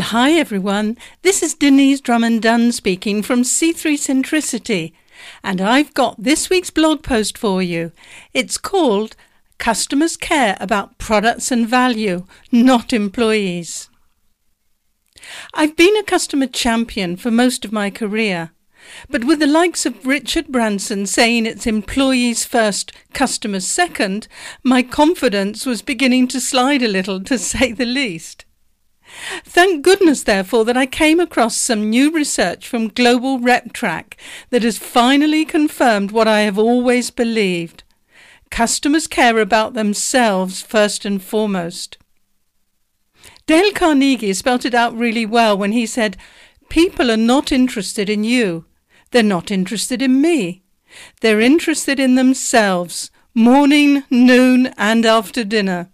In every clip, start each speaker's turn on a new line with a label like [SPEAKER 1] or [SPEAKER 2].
[SPEAKER 1] Well, hi everyone. This is Denyse Drummond Dunn speaking from C3 Centricity, and I've got this week's blog post for you. It's called Customers Care About Products and Value, Not Employees. I've been a customer champion for most of my career, but with the likes of Richard Branson saying it's employees first, customers second, my confidence was beginning to slide a little, to say the least. Thank goodness, therefore, that I came across some new research from Global RepTrak that has finally confirmed what I have always believed. Customers care about themselves first and foremost. Dale Carnegie spelt it out really well when he said, People are not interested in you. They're not interested in me. They're interested in themselves, morning, noon, and after dinner.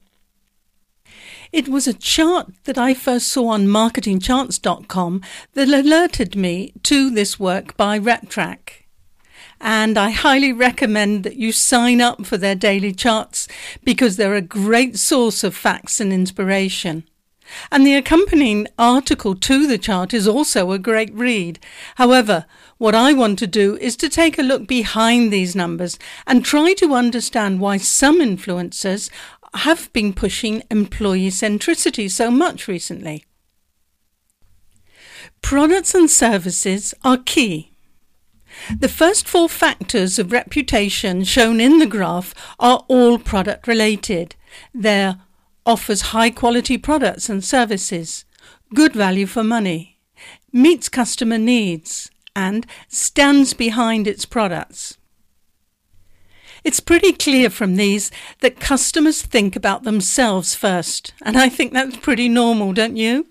[SPEAKER 1] It was a chart that I first saw on marketingcharts.com that alerted me to this work by RepTrak. And I highly recommend that you sign up for their daily charts because they're a great source of facts and inspiration. And the accompanying article to the chart is also a great read. However, what I want to do is to take a look behind these numbers and try to understand why some influencers have been pushing employee centricity so much recently. Products and services are key. The first four factors of reputation shown in the graph are all product related. There offers high quality products and services, good value for money, meets customer needs, and stands behind its products. It's pretty clear from these that customers think about themselves first, and I think that's pretty normal, don't you?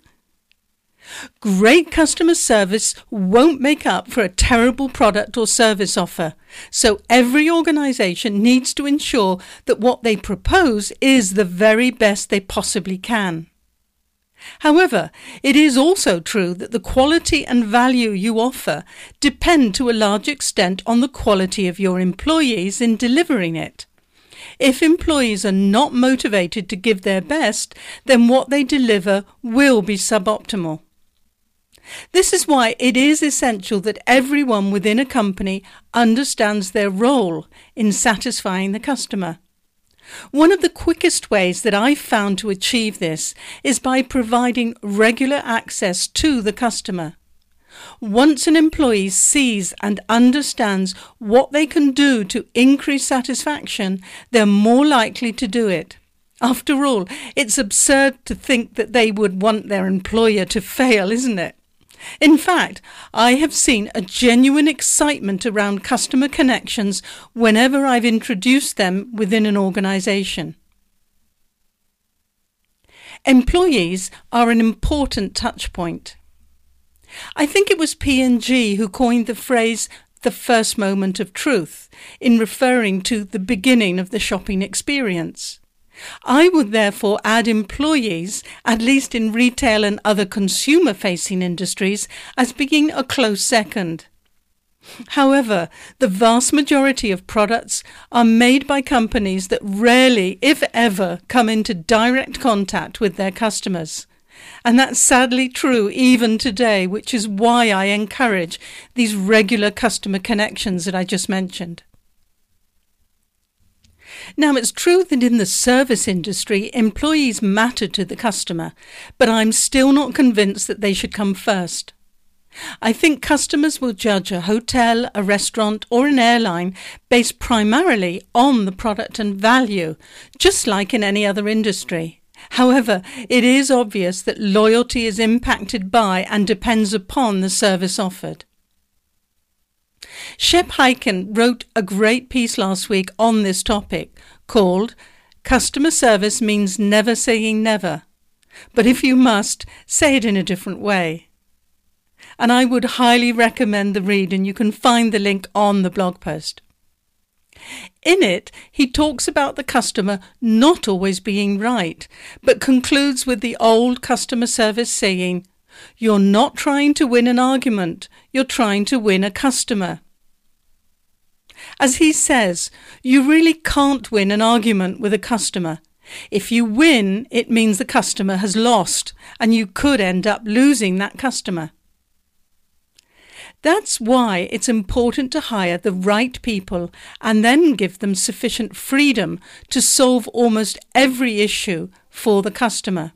[SPEAKER 1] Great customer service won't make up for a terrible product or service offer, so every organisation needs to ensure that what they propose is the very best they possibly can. However, it is also true that the quality and value you offer depend to a large extent on the quality of your employees in delivering it. If employees are not motivated to give their best, then what they deliver will be suboptimal. This is why it is essential that everyone within a company understands their role in satisfying the customer. One of the quickest ways that I've found to achieve this is by providing regular access to the customer. Once an employee sees and understands what they can do to increase satisfaction, they're more likely to do it. After all, it's absurd to think that they would want their employer to fail, isn't it? In fact, I have seen a genuine excitement around customer connections whenever I've introduced them within an organization. Employees are an important touchpoint. I think it was P&G who coined the phrase the first moment of truth in referring to the beginning of the shopping experience. I would therefore add employees, at least in retail and other consumer facing industries, as being a close second. However, the vast majority of products are made by companies that rarely, if ever, come into direct contact with their customers. And that's sadly true even today, which is why I encourage these regular customer connections that I just mentioned. Now, it's true that in the service industry, employees matter to the customer, but I'm still not convinced that they should come first. I think customers will judge a hotel, a restaurant, or an airline based primarily on the product and value, just like in any other industry. However, it is obvious that loyalty is impacted by and depends upon the service offered. Shep Hyken wrote a great piece last week on this topic called Customer Service Means Never Saying Never. But if you must, say it in a different way. And I would highly recommend the read, and you can find the link on the blog post. In it, he talks about the customer not always being right, but concludes with the old customer service saying, You're not trying to win an argument, you're trying to win a customer. As he says, you really can't win an argument with a customer. If you win, it means the customer has lost, and you could end up losing that customer. That's why it's important to hire the right people and then give them sufficient freedom to solve almost every issue for the customer.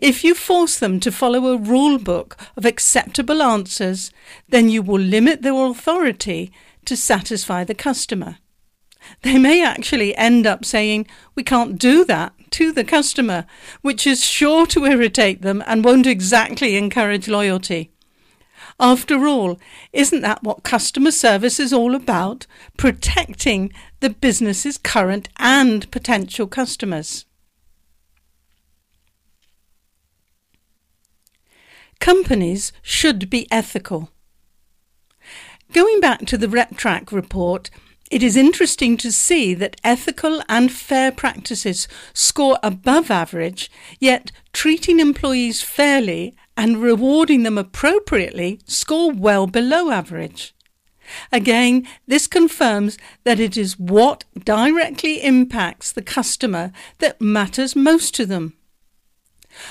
[SPEAKER 1] If you force them to follow a rule book of acceptable answers, then you will limit their authority to satisfy the customer. They may actually end up saying, We can't do that to the customer, which is sure to irritate them and won't exactly encourage loyalty. After all, isn't that what customer service is all about? Protecting the business's current and potential customers. Companies should be ethical. Going back to the RepTrak report, it is interesting to see that ethical and fair practices score above average, yet treating employees fairly and rewarding them appropriately score well below average. Again, this confirms that it is what directly impacts the customer that matters most to them.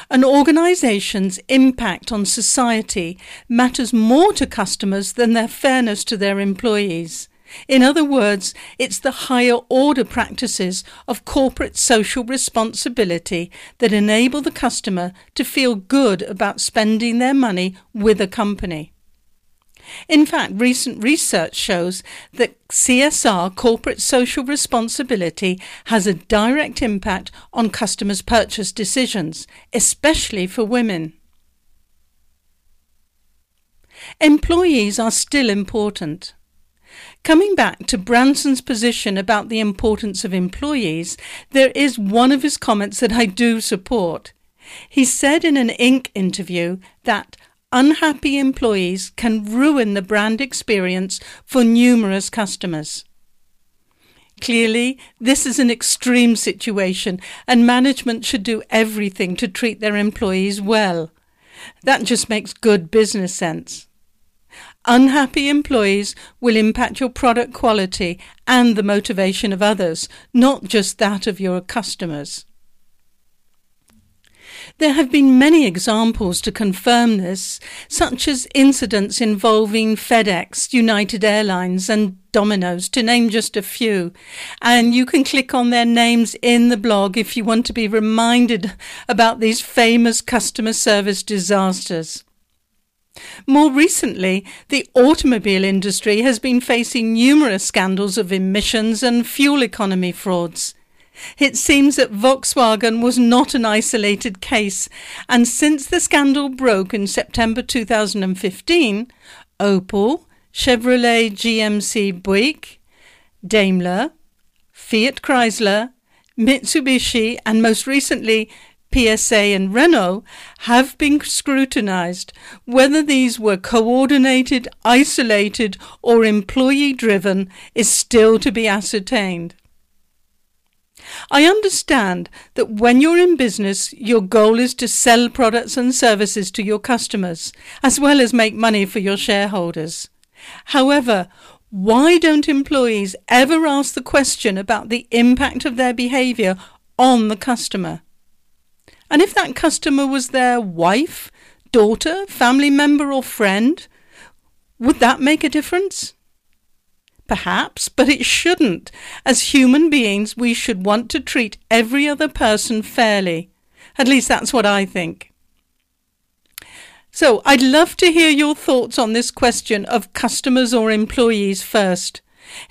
[SPEAKER 1] An organization's impact on society matters more to customers than their fairness to their employees. In other words, it's the higher order practices of corporate social responsibility that enable the customer to feel good about spending their money with a company. In fact, recent research shows that CSR, corporate social responsibility, has a direct impact on customers' purchase decisions, especially for women. Employees are still important. Coming back to Branson's position about the importance of employees, there is one of his comments that I do support. He said in an Inc. interview that unhappy employees can ruin the brand experience for numerous customers. Clearly, this is an extreme situation, and management should do everything to treat their employees well. That just makes good business sense. Unhappy employees will impact your product quality and the motivation of others, not just that of your customers. There have been many examples to confirm this, such as incidents involving FedEx, United Airlines, and Domino's, to name just a few. And you can click on their names in the blog if you want to be reminded about these famous customer service disasters. More recently, the automobile industry has been facing numerous scandals of emissions and fuel economy frauds. It seems that Volkswagen was not an isolated case, and since the scandal broke in September 2015, Opel, Chevrolet GMC Buick, Daimler, Fiat Chrysler, Mitsubishi, and most recently PSA and Renault have been scrutinized. Whether these were coordinated, isolated, or employee driven is still to be ascertained. I understand that when you're in business, your goal is to sell products and services to your customers, as well as make money for your shareholders. However, why don't employees ever ask the question about the impact of their behavior on the customer? And if that customer was their wife, daughter, family member, or friend, would that make a difference? Perhaps, but it shouldn't. As human beings, we should want to treat every other person fairly. At least that's what I think. So, I'd love to hear your thoughts on this question of customers or employees first.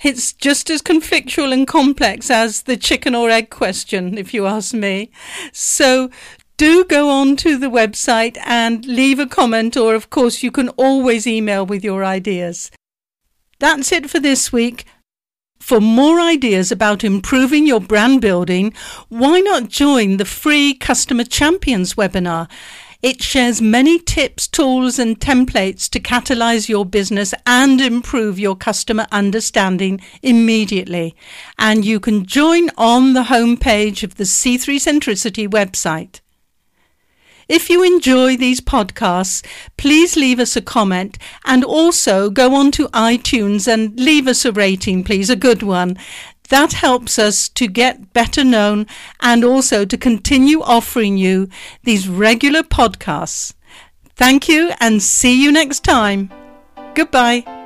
[SPEAKER 1] It's just as conflictual and complex as the chicken or egg question, if you ask me. So do go on to the website and leave a comment, or of course, you can always email with your ideas. That's it for this week. For more ideas about improving your brand building, why not join the free Customer Champions webinar? It shares many tips, tools, and templates to catalyze your business and improve your customer understanding immediately. And you can join on the homepage of the C3 Centricity website. If you enjoy these podcasts, please leave us a comment and also go on to iTunes and leave us a rating, please, a good one. That helps us to get better known and also to continue offering you these regular podcasts. Thank you and see you next time. Goodbye.